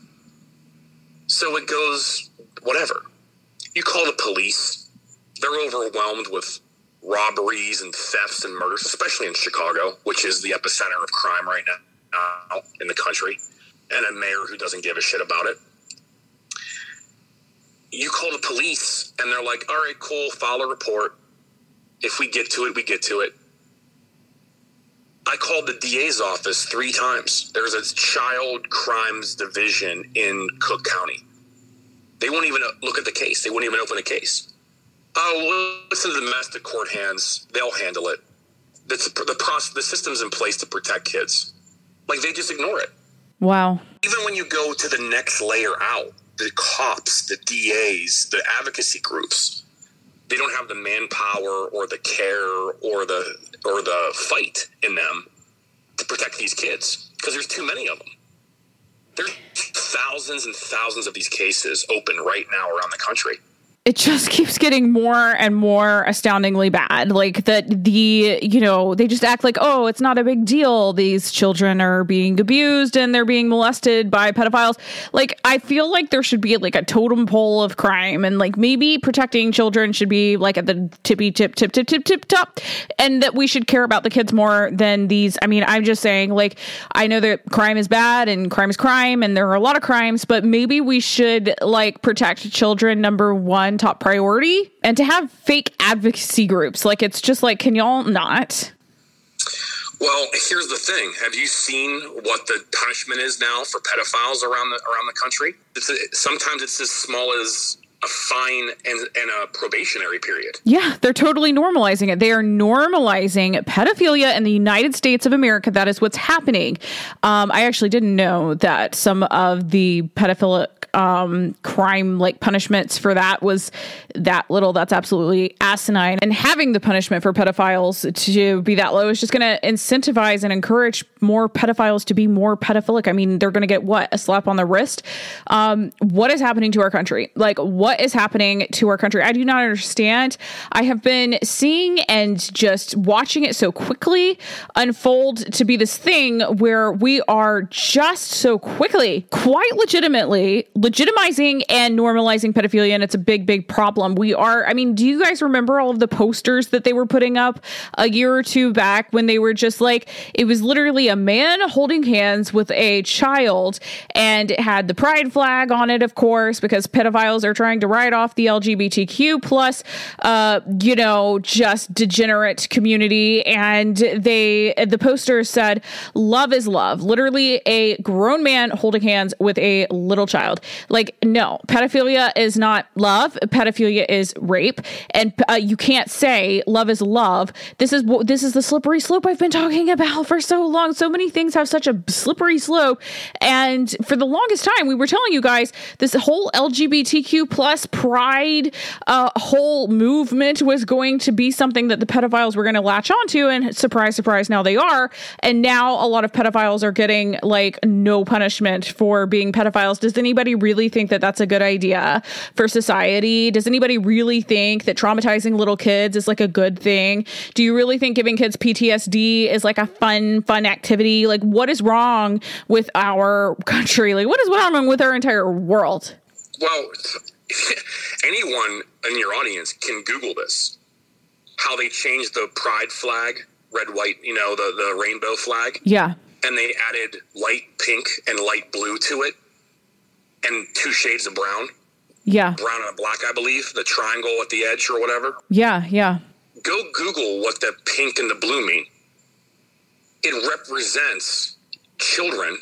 So it goes whatever. You call the police, they're overwhelmed with robberies and thefts and murders, especially in Chicago, which is the epicenter of crime right now in the country, and a mayor who doesn't give a shit about it. You call the police, and they're like, all right, cool, file a report. If we get to it, we get to it. I called the DA's office three times. There's a child crimes division in Cook County. They won't even look at the case. They won't even open a case. Oh, listen to the domestic court hands. They'll handle it. That's the process. The system's in place to protect kids. Like they just ignore it. Wow. Even when you go to the next layer out, the cops, the DAs, the advocacy groups, they don't have the manpower or the care or the or the fight in them to protect these kids because there's too many of them. There's thousands and thousands of these cases open right now around the country it just keeps getting more and more astoundingly bad. Like that the, you know, they just act like, oh, it's not a big deal. These children are being abused and they're being molested by pedophiles. Like, I feel like there should be like a totem pole of crime and like maybe protecting children should be like at the tippy tip, tip, tip, tip, tip, top. And that we should care about the kids more than these. I mean, I'm just saying, like, I know that crime is bad and crime is crime and there are a lot of crimes, but maybe we should like protect children, number one one top priority and to have fake advocacy groups like it's just like can y'all not well here's the thing have you seen what the punishment is now for pedophiles around the around the country it's a, sometimes it's as small as a fine and, and a probationary period. Yeah, they're totally normalizing it. They are normalizing pedophilia in the United States of America. That is what's happening. Um, I actually didn't know that some of the pedophilic um, crime like punishments for that was that little. That's absolutely asinine. And having the punishment for pedophiles to be that low is just going to incentivize and encourage more pedophiles to be more pedophilic. I mean, they're going to get what? A slap on the wrist. Um, what is happening to our country? Like, what is happening to our country? I do not understand. I have been seeing and just watching it so quickly unfold to be this thing where we are just so quickly, quite legitimately legitimizing and normalizing pedophilia, and it's a big, big problem. We are, I mean, do you guys remember all of the posters that they were putting up a year or two back when they were just like, it was literally a man holding hands with a child, and it had the pride flag on it, of course, because pedophiles are trying to write off the LGBTQ plus, uh, you know, just degenerate community. And they, the poster said, love is love. Literally a grown man holding hands with a little child. Like, no, pedophilia is not love. Pedophilia is rape, and uh, you can't say love is love. This is this is the slippery slope I've been talking about for so long. So many things have such a slippery slope, and for the longest time, we were telling you guys this whole LGBTQ plus pride uh, whole movement was going to be something that the pedophiles were going to latch onto, and surprise, surprise, now they are. And now a lot of pedophiles are getting like no punishment for being pedophiles. Does anybody really think that that's a good idea for society? Does anybody really think that traumatizing little kids is like a good thing? Do you really think giving kids PTSD is like a fun, fun activity? Like, what is wrong with our country? Like, what is wrong with our entire world? Well, anyone in your audience can Google this. How they changed the pride flag, red, white, you know, the, the rainbow flag. Yeah. And they added light pink and light blue to it and two shades of brown. Yeah. Brown and a black, I believe. The triangle at the edge or whatever. Yeah, yeah. Go Google what the pink and the blue mean. It represents children.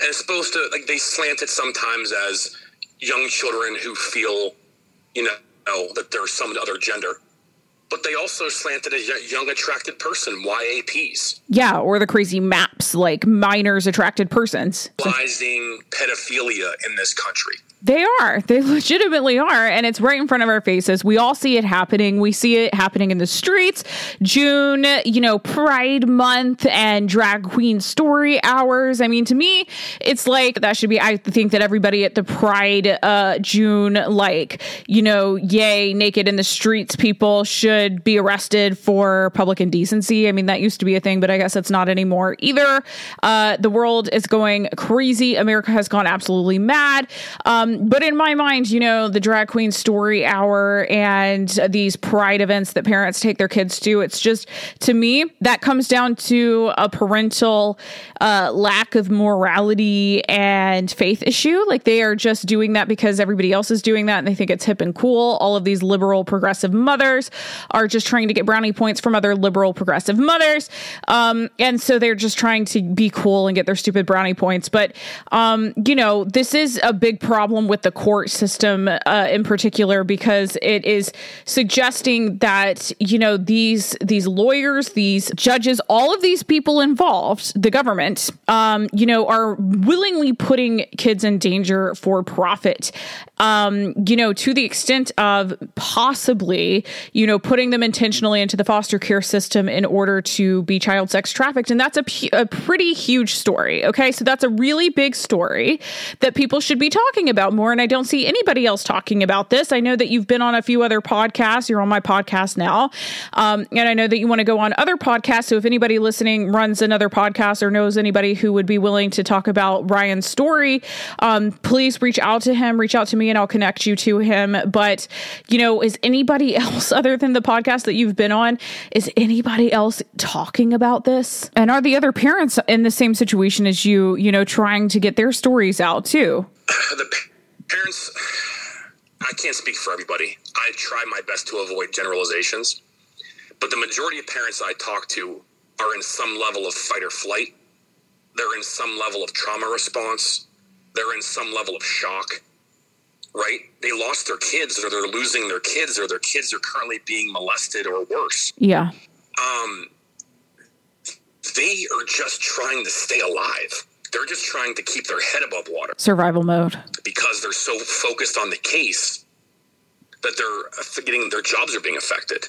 And it's supposed to, like, they slant it sometimes as young children who feel, you know, that there's some other gender but they also slanted a young attracted person, YAPs. Yeah, or the crazy maps like minors attracted persons. Pedophilia in this country. They are. They legitimately are. And it's right in front of our faces. We all see it happening. We see it happening in the streets. June, you know, Pride Month and drag queen story hours. I mean, to me, it's like that should be, I think that everybody at the Pride uh, June, like, you know, yay, naked in the streets people should be arrested for public indecency. I mean, that used to be a thing, but I guess it's not anymore either. Uh, the world is going crazy. America has gone absolutely mad. Um, um, but in my mind, you know, the drag queen story hour and these pride events that parents take their kids to, it's just, to me, that comes down to a parental uh, lack of morality and faith issue. Like they are just doing that because everybody else is doing that and they think it's hip and cool. All of these liberal progressive mothers are just trying to get brownie points from other liberal progressive mothers. Um, and so they're just trying to be cool and get their stupid brownie points. But, um, you know, this is a big problem problem with the court system uh, in particular because it is suggesting that you know these these lawyers, these judges, all of these people involved, the government, um, you know, are willingly putting kids in danger for profit. Um, you know, to the extent of possibly, you know, putting them intentionally into the foster care system in order to be child sex trafficked. And that's a, a pretty huge story. Okay. So that's a really big story that people should be talking about more. And I don't see anybody else talking about this. I know that you've been on a few other podcasts. You're on my podcast now. Um, and I know that you want to go on other podcasts. So if anybody listening runs another podcast or knows anybody who would be willing to talk about Ryan's story, um, please reach out to him, reach out to me, and I'll connect you to him. But, you know, is anybody else other than the podcast that you've been on, is anybody else talking about this? And are the other parents in the same situation as you, you know, trying to get their stories out too? The parents, I can't speak for everybody. I try my best to avoid generalizations, but the majority of parents I talk to are in some level of fight or flight. They're in some level of trauma response. They're in some level of shock, right? They lost their kids or they're losing their kids or their kids are currently being molested or worse. Yeah. Um, they are just trying to stay alive they're just trying to keep their head above water. Survival mode. Because they're so focused on the case that they're getting their jobs are being affected,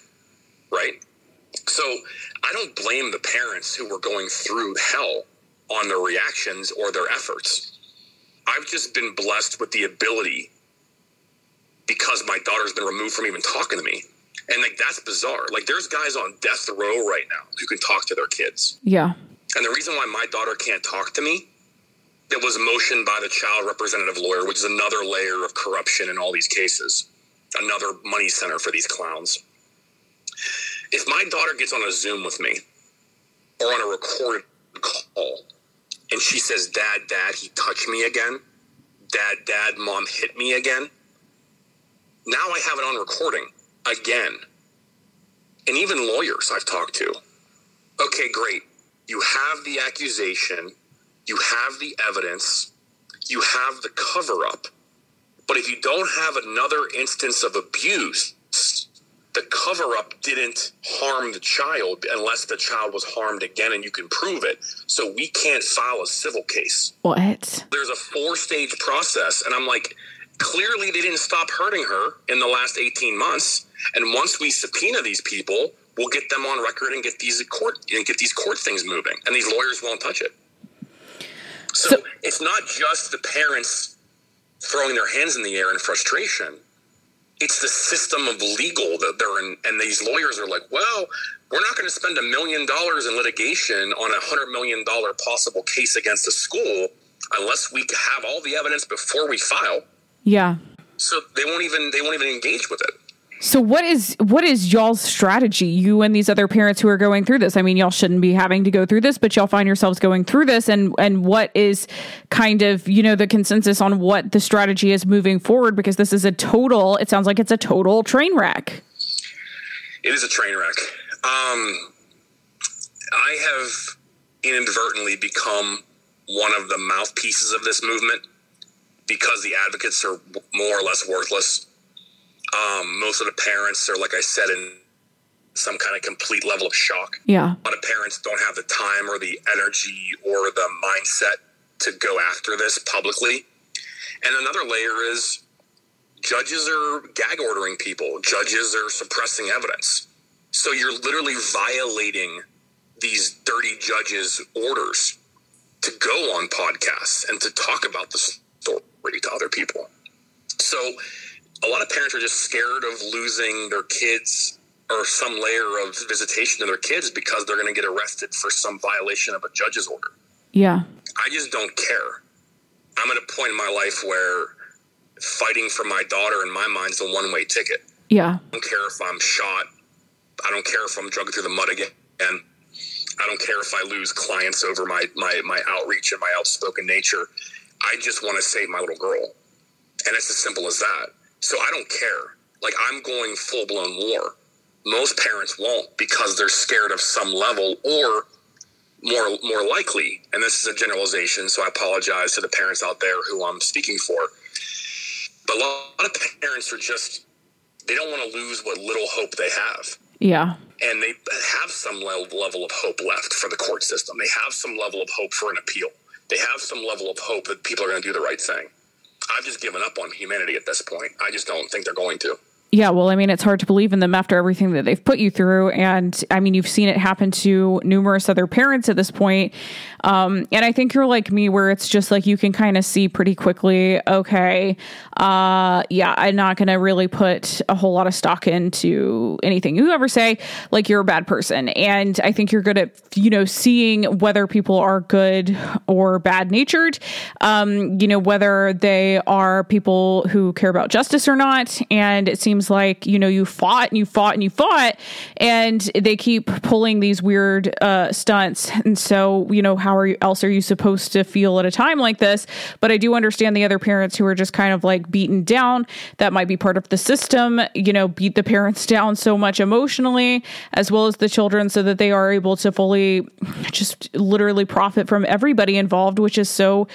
right? So I don't blame the parents who were going through hell on their reactions or their efforts. I've just been blessed with the ability because my daughter's been removed from even talking to me. And like that's bizarre. Like there's guys on death row right now who can talk to their kids. Yeah. And the reason why my daughter can't talk to me, it was motioned by the child representative lawyer, which is another layer of corruption in all these cases, another money center for these clowns. If my daughter gets on a Zoom with me or on a recorded call and she says, Dad, Dad, he touched me again. Dad, Dad, Mom hit me again. Now I have it on recording again. And even lawyers I've talked to. Okay, great you have the accusation, you have the evidence, you have the cover up. But if you don't have another instance of abuse, the cover up didn't harm the child unless the child was harmed again and you can prove it. So we can't file a civil case. What? There's a four stage process. And I'm like, clearly they didn't stop hurting her in the last 18 months. And once we subpoena these people, we'll get them on record and get these court and get these court things moving, and these lawyers won't touch it. So, so it's not just the parents throwing their hands in the air in frustration. It's the system of legal that they're in, and these lawyers are like, well, we're not going to spend a million dollars in litigation on a hundred million dollar possible case against a school unless we have all the evidence before we file. Yeah. So they won't even they won't even engage with it. So what is what is y'all's strategy? You and these other parents who are going through this. I mean, y'all shouldn't be having to go through this, but y'all find yourselves going through this and and what is kind of, you know, the consensus on what the strategy is moving forward because this is a total, it sounds like it's a total train wreck. It is a train wreck. Um I have inadvertently become one of the mouthpieces of this movement because the advocates are more or less worthless um, most of the parents are, like I said, in some kind of complete level of shock. Yeah. A lot of parents don't have the time or the energy or the mindset to go after this publicly. And another layer is judges are gag ordering people, judges are suppressing evidence. So you're literally violating these dirty judges' orders to go on podcasts and to talk about the story to other people. So a lot of parents are just scared of losing their kids or some layer of visitation to their kids because they're going to get arrested for some violation of a judge's order. Yeah. I just don't care. I'm at a point in my life where fighting for my daughter in my mind is a one way ticket. Yeah. I don't care if I'm shot. I don't care if I'm dragged through the mud again. I don't care if I lose clients over my, my, my outreach and my outspoken nature. I just want to save my little girl. And it's as simple as that. So I don't care. Like I'm going full blown war. Most parents won't because they're scared of some level or more more likely, and this is a generalization, so I apologize to the parents out there who I'm speaking for. But a lot of parents are just they don't want to lose what little hope they have. Yeah. And they have some level of hope left for the court system. They have some level of hope for an appeal. They have some level of hope that people are going to do the right thing. I've just given up on humanity at this point. I just don't think they're going to. Yeah, well, I mean, it's hard to believe in them after everything that they've put you through. And I mean, you've seen it happen to numerous other parents at this point. Um, and I think you're like me, where it's just like you can kind of see pretty quickly, okay, uh, yeah, I'm not going to really put a whole lot of stock into anything you ever say, like you're a bad person. And I think you're good at, you know, seeing whether people are good or bad natured, um, you know, whether they are people who care about justice or not. And it seems like, you know, you fought and you fought and you fought, and they keep pulling these weird uh, stunts. And so, you know, how are you, else are you supposed to feel at a time like this? But I do understand the other parents who are just kind of like beaten down. That might be part of the system, you know, beat the parents down so much emotionally as well as the children so that they are able to fully just literally profit from everybody involved, which is so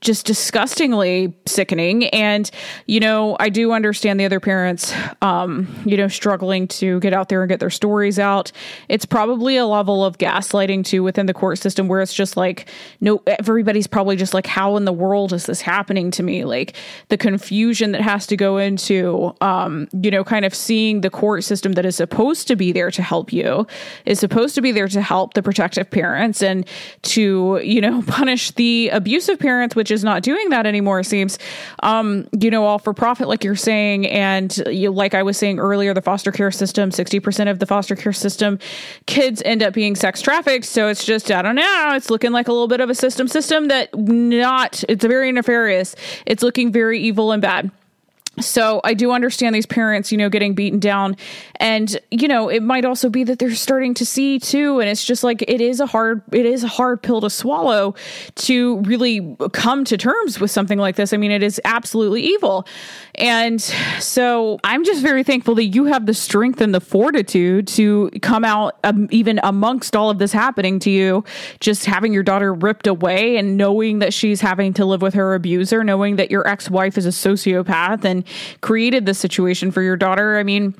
just disgustingly sickening. And, you know, I do understand the other parents, um, you know, struggling to get out there and get their stories out. It's probably a level of gaslighting too within the court system where it's just like, no, everybody's probably just like, how in the world is this happening to me? Like the confusion that has to go into, um, you know, kind of seeing the court system that is supposed to be there to help you, is supposed to be there to help the protective parents and to, you know, punish the abusive parents, which is not doing that anymore. It seems, um, you know, all for profit, like you're saying, and you, like I was saying earlier, the foster care system, sixty percent of the foster care system, kids end up being sex trafficked. So it's just, I don't know, it's looking like a little bit of a system system that not, it's very nefarious. It's looking very evil and bad so I do understand these parents, you know, getting beaten down. And, you know, it might also be that they're starting to see too. And it's just like it is a hard it is a hard pill to swallow to really come to terms with something like this. I mean, it is absolutely evil. And so I'm just very thankful that you have the strength and the fortitude to come out um, even amongst all of this happening to you, just having your daughter ripped away and knowing that she's having to live with her abuser, knowing that your ex-wife is a sociopath and created this situation for your daughter. I mean,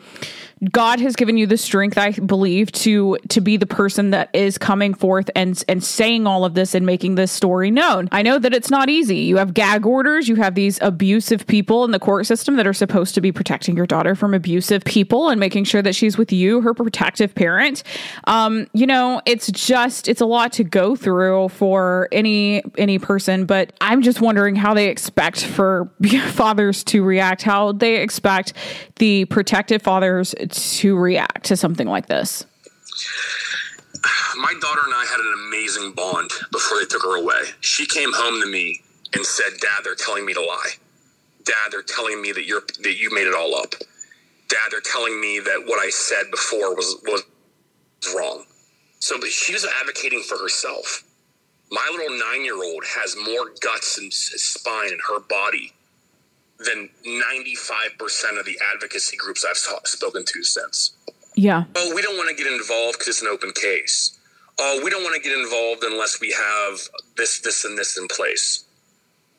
God has given you the strength, I believe, to to be the person that is coming forth and and saying all of this and making this story known. I know that it's not easy. You have gag orders, you have these abusive people in the court system that are supposed to be protecting your daughter from abusive people and making sure that she's with you, her protective parent. Um, you know, it's just it's a lot to go through for any any person, but I'm just wondering how they expect for fathers to react, how they expect the protective fathers to react to something like this? My daughter and I had an amazing bond before they took her away. She came home to me and said, "Dad, they're telling me to lie. Dad, they're telling me that you're that you made it all up. Dad, they're telling me that what I said before was was wrong." So but she was advocating for herself. My little nine year old has more guts and spine in her body than 95% of the advocacy groups I've spoken to since. Yeah. Oh, we don't want to get involved because it's an open case. Oh, we don't want to get involved unless we have this, this, and this in place.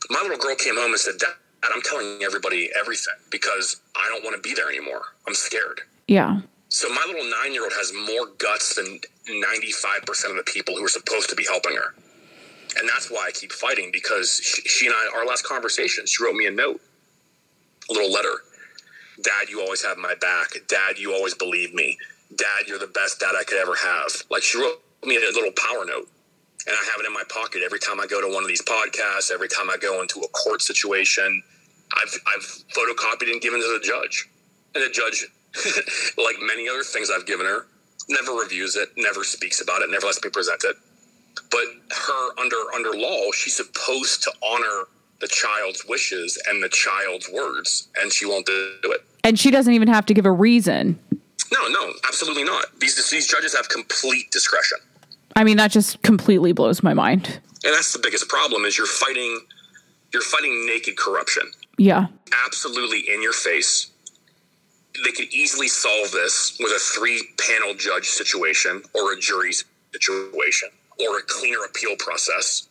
My little girl came home and said, Dad, I'm telling everybody everything because I don't want to be there anymore. I'm scared. Yeah. So my little nine year old has more guts than 95% of the people who are supposed to be helping her. And that's why I keep fighting because she, she and I, our last conversation, she wrote me a note, little letter. Dad, you always have my back. Dad, you always believe me. Dad, you're the best dad I could ever have. Like she wrote me a little power note and I have it in my pocket every time I go to one of these podcasts, every time I go into a court situation. I've, I've photocopied and given to the judge. And the judge, like many other things I've given her, never reviews it, never speaks about it, never lets me present it. But her under under law, she's supposed to honor the child's wishes and the child's words, and she won't do it. And she doesn't even have to give a reason. No, no, absolutely not. These these judges have complete discretion. I mean, that just completely blows my mind. And that's the biggest problem is you're fighting you're fighting naked corruption. Yeah. Absolutely in your face. They could easily solve this with a three panel judge situation or a jury situation or a cleaner appeal process.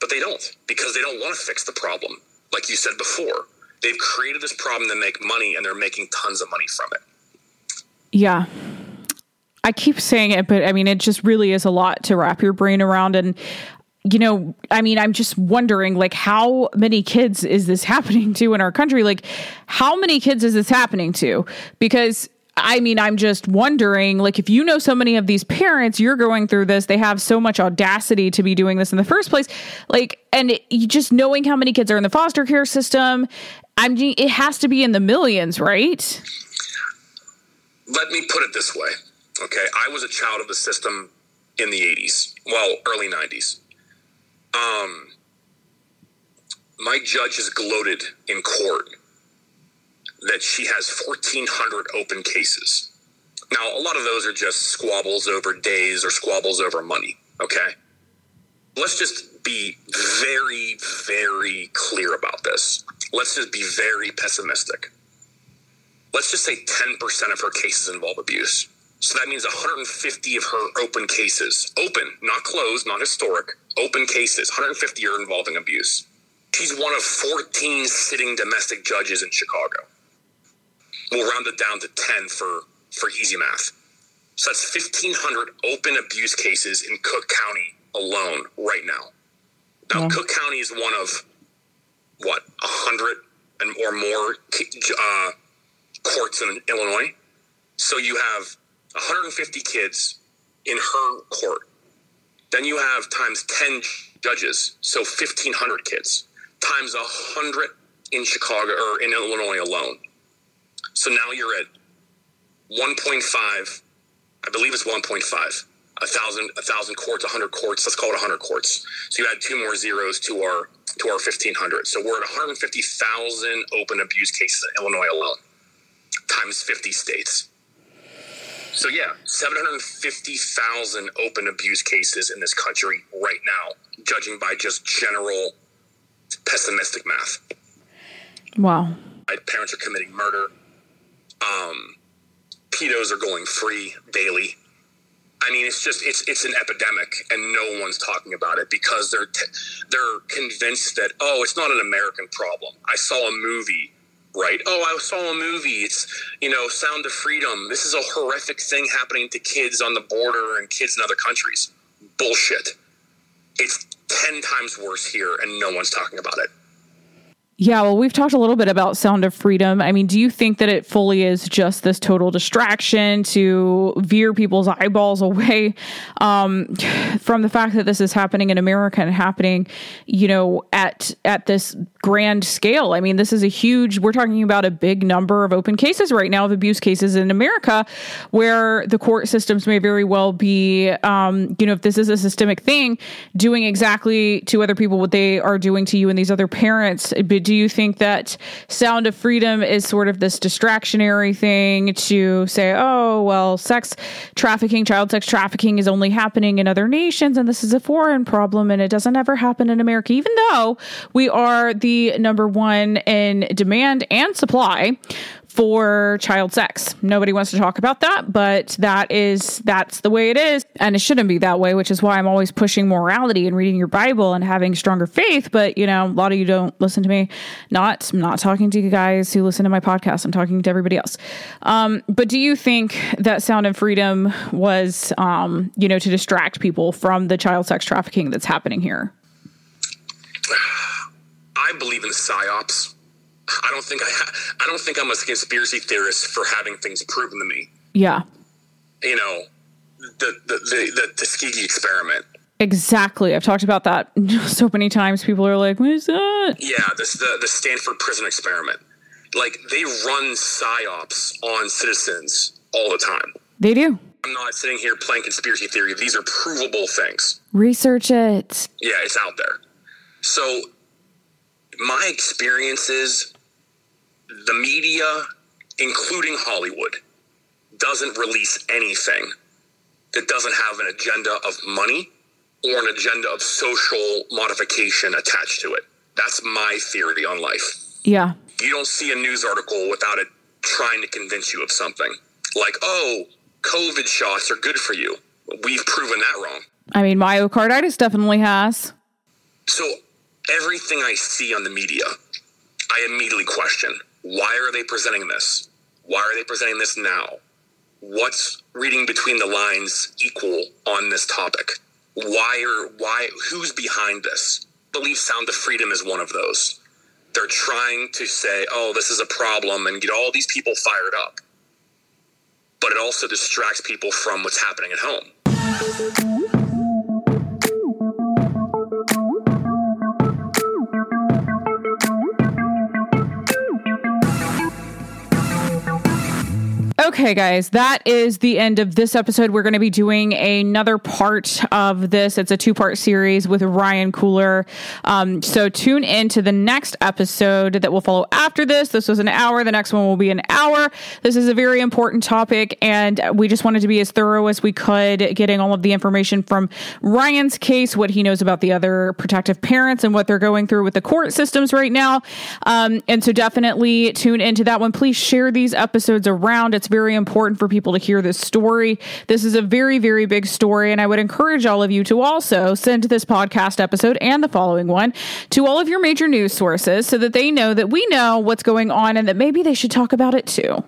But they don't because they don't want to fix the problem. Like you said before, they've created this problem to make money and they're making tons of money from it. Yeah. I keep saying it, but I mean, it just really is a lot to wrap your brain around. And, you know, I mean, I'm just wondering, like, how many kids is this happening to in our country? Like, how many kids is this happening to? Because I mean, I'm just wondering, like, if you know so many of these parents, you're going through this, they have so much audacity to be doing this in the first place. Like, and it, just knowing how many kids are in the foster care system, I mean, it has to be in the millions, right? Let me put it this way. Okay. I was a child of the system in the 80s, well, early 90s. Um, my judge is gloated in court that she has 1,400 open cases. Now, a lot of those are just squabbles over days or squabbles over money. Okay. Let's just be very, very clear about this. Let's just be very pessimistic. Let's just say 10% of her cases involve abuse. So that means 150 of her open cases, open, not closed, not historic, open cases, 150 are involving abuse. She's one of 14 sitting domestic judges in Chicago. We'll round it down to 10 for, for easy math. So that's 1,500 open abuse cases in Cook County alone right now. Now, yeah. Cook County is one of, what, 100 and or more uh, courts in Illinois. So you have 150 kids in her court. Then you have times 10 judges, so 1,500 kids, times 100 in Chicago or in Illinois alone. So now you're at 1.5, I believe it's 1.5. A thousand, a thousand quarts, hundred quarts. Let's call it hundred quarts. So you add two more zeros to our to our fifteen hundred. So we're at one hundred fifty thousand open abuse cases in Illinois alone, times fifty states. So yeah, 750,000 open abuse cases in this country right now, judging by just general pessimistic math. Wow. My parents are committing murder. Um, pedos are going free daily. I mean, it's just it's it's an epidemic, and no one's talking about it because they're t- they're convinced that oh, it's not an American problem. I saw a movie right? Oh, I saw a movie. It's, you know, Sound of Freedom. This is a horrific thing happening to kids on the border and kids in other countries. Bullshit. It's 10 times worse here, and no one's talking about it. Yeah, well, we've talked a little bit about Sound of Freedom. I mean, do you think that it fully is just this total distraction to veer people's eyeballs away um, from the fact that this is happening in America and happening, you know, at at this grand scale? I mean, this is a huge. We're talking about a big number of open cases right now of abuse cases in America, where the court systems may very well be, um, you know, if this is a systemic thing, doing exactly to other people what they are doing to you and these other parents But do you think that Sound of Freedom is sort of this distractionary thing to say, oh, well, sex trafficking, child sex trafficking is only happening in other nations and this is a foreign problem and it doesn't ever happen in America, even though we are the number one in demand and supply for child sex. Nobody wants to talk about that, but that is that's the way it is and it shouldn't be that way, which is why I'm always pushing morality and reading your Bible and having stronger faith, but you know, a lot of you don't listen to me. Not I'm not talking to you guys who listen to my podcast. I'm talking to everybody else. Um, but do you think that Sound and Freedom was um, you know, to distract people from the child sex trafficking that's happening here? I believe in psyops. I don't think I ha- I don't think I'm a conspiracy theorist for having things proven to me. Yeah. You know, the the the, the Tuskegee experiment. Exactly. I've talked about that so many times. People are like, "What is that?" Yeah, this the the Stanford prison experiment. Like they run psyops on citizens all the time. They do. I'm not sitting here playing conspiracy theory. These are provable things. Research it. Yeah, it's out there. So my experiences the media, including Hollywood, doesn't release anything that doesn't have an agenda of money or an agenda of social modification attached to it. That's my theory on life. Yeah. You don't see a news article without it trying to convince you of something. Like, oh, COVID shots are good for you. We've proven that wrong. I mean, myocarditis definitely has. So everything I see on the media, I immediately question why are they presenting this? Why are they presenting this now? What's reading between the lines equal on this topic? Why are why who's behind this? Believe Sound of Freedom is one of those. They're trying to say, "Oh, this is a problem," and get all these people fired up. But it also distracts people from what's happening at home. Okay, guys, that is the end of this episode. We're going to be doing another part of this. It's a two part series with Ryan Kolar. Um, so tune in to the next episode that will follow after this. This was an hour. The next one will be an hour. This is a very important topic, and we just wanted to be as thorough as we could, getting all of the information from Ryan's case, what he knows about the other protective parents, and what they're going through with the court systems right now. Um, and so definitely tune into that one. Please share these episodes around. It's very important for people to hear this story. This is a very, very big story. And I would encourage all of you to also send this podcast episode and the following one to all of your major news sources so that they know that we know what's going on and that maybe they should talk about it too.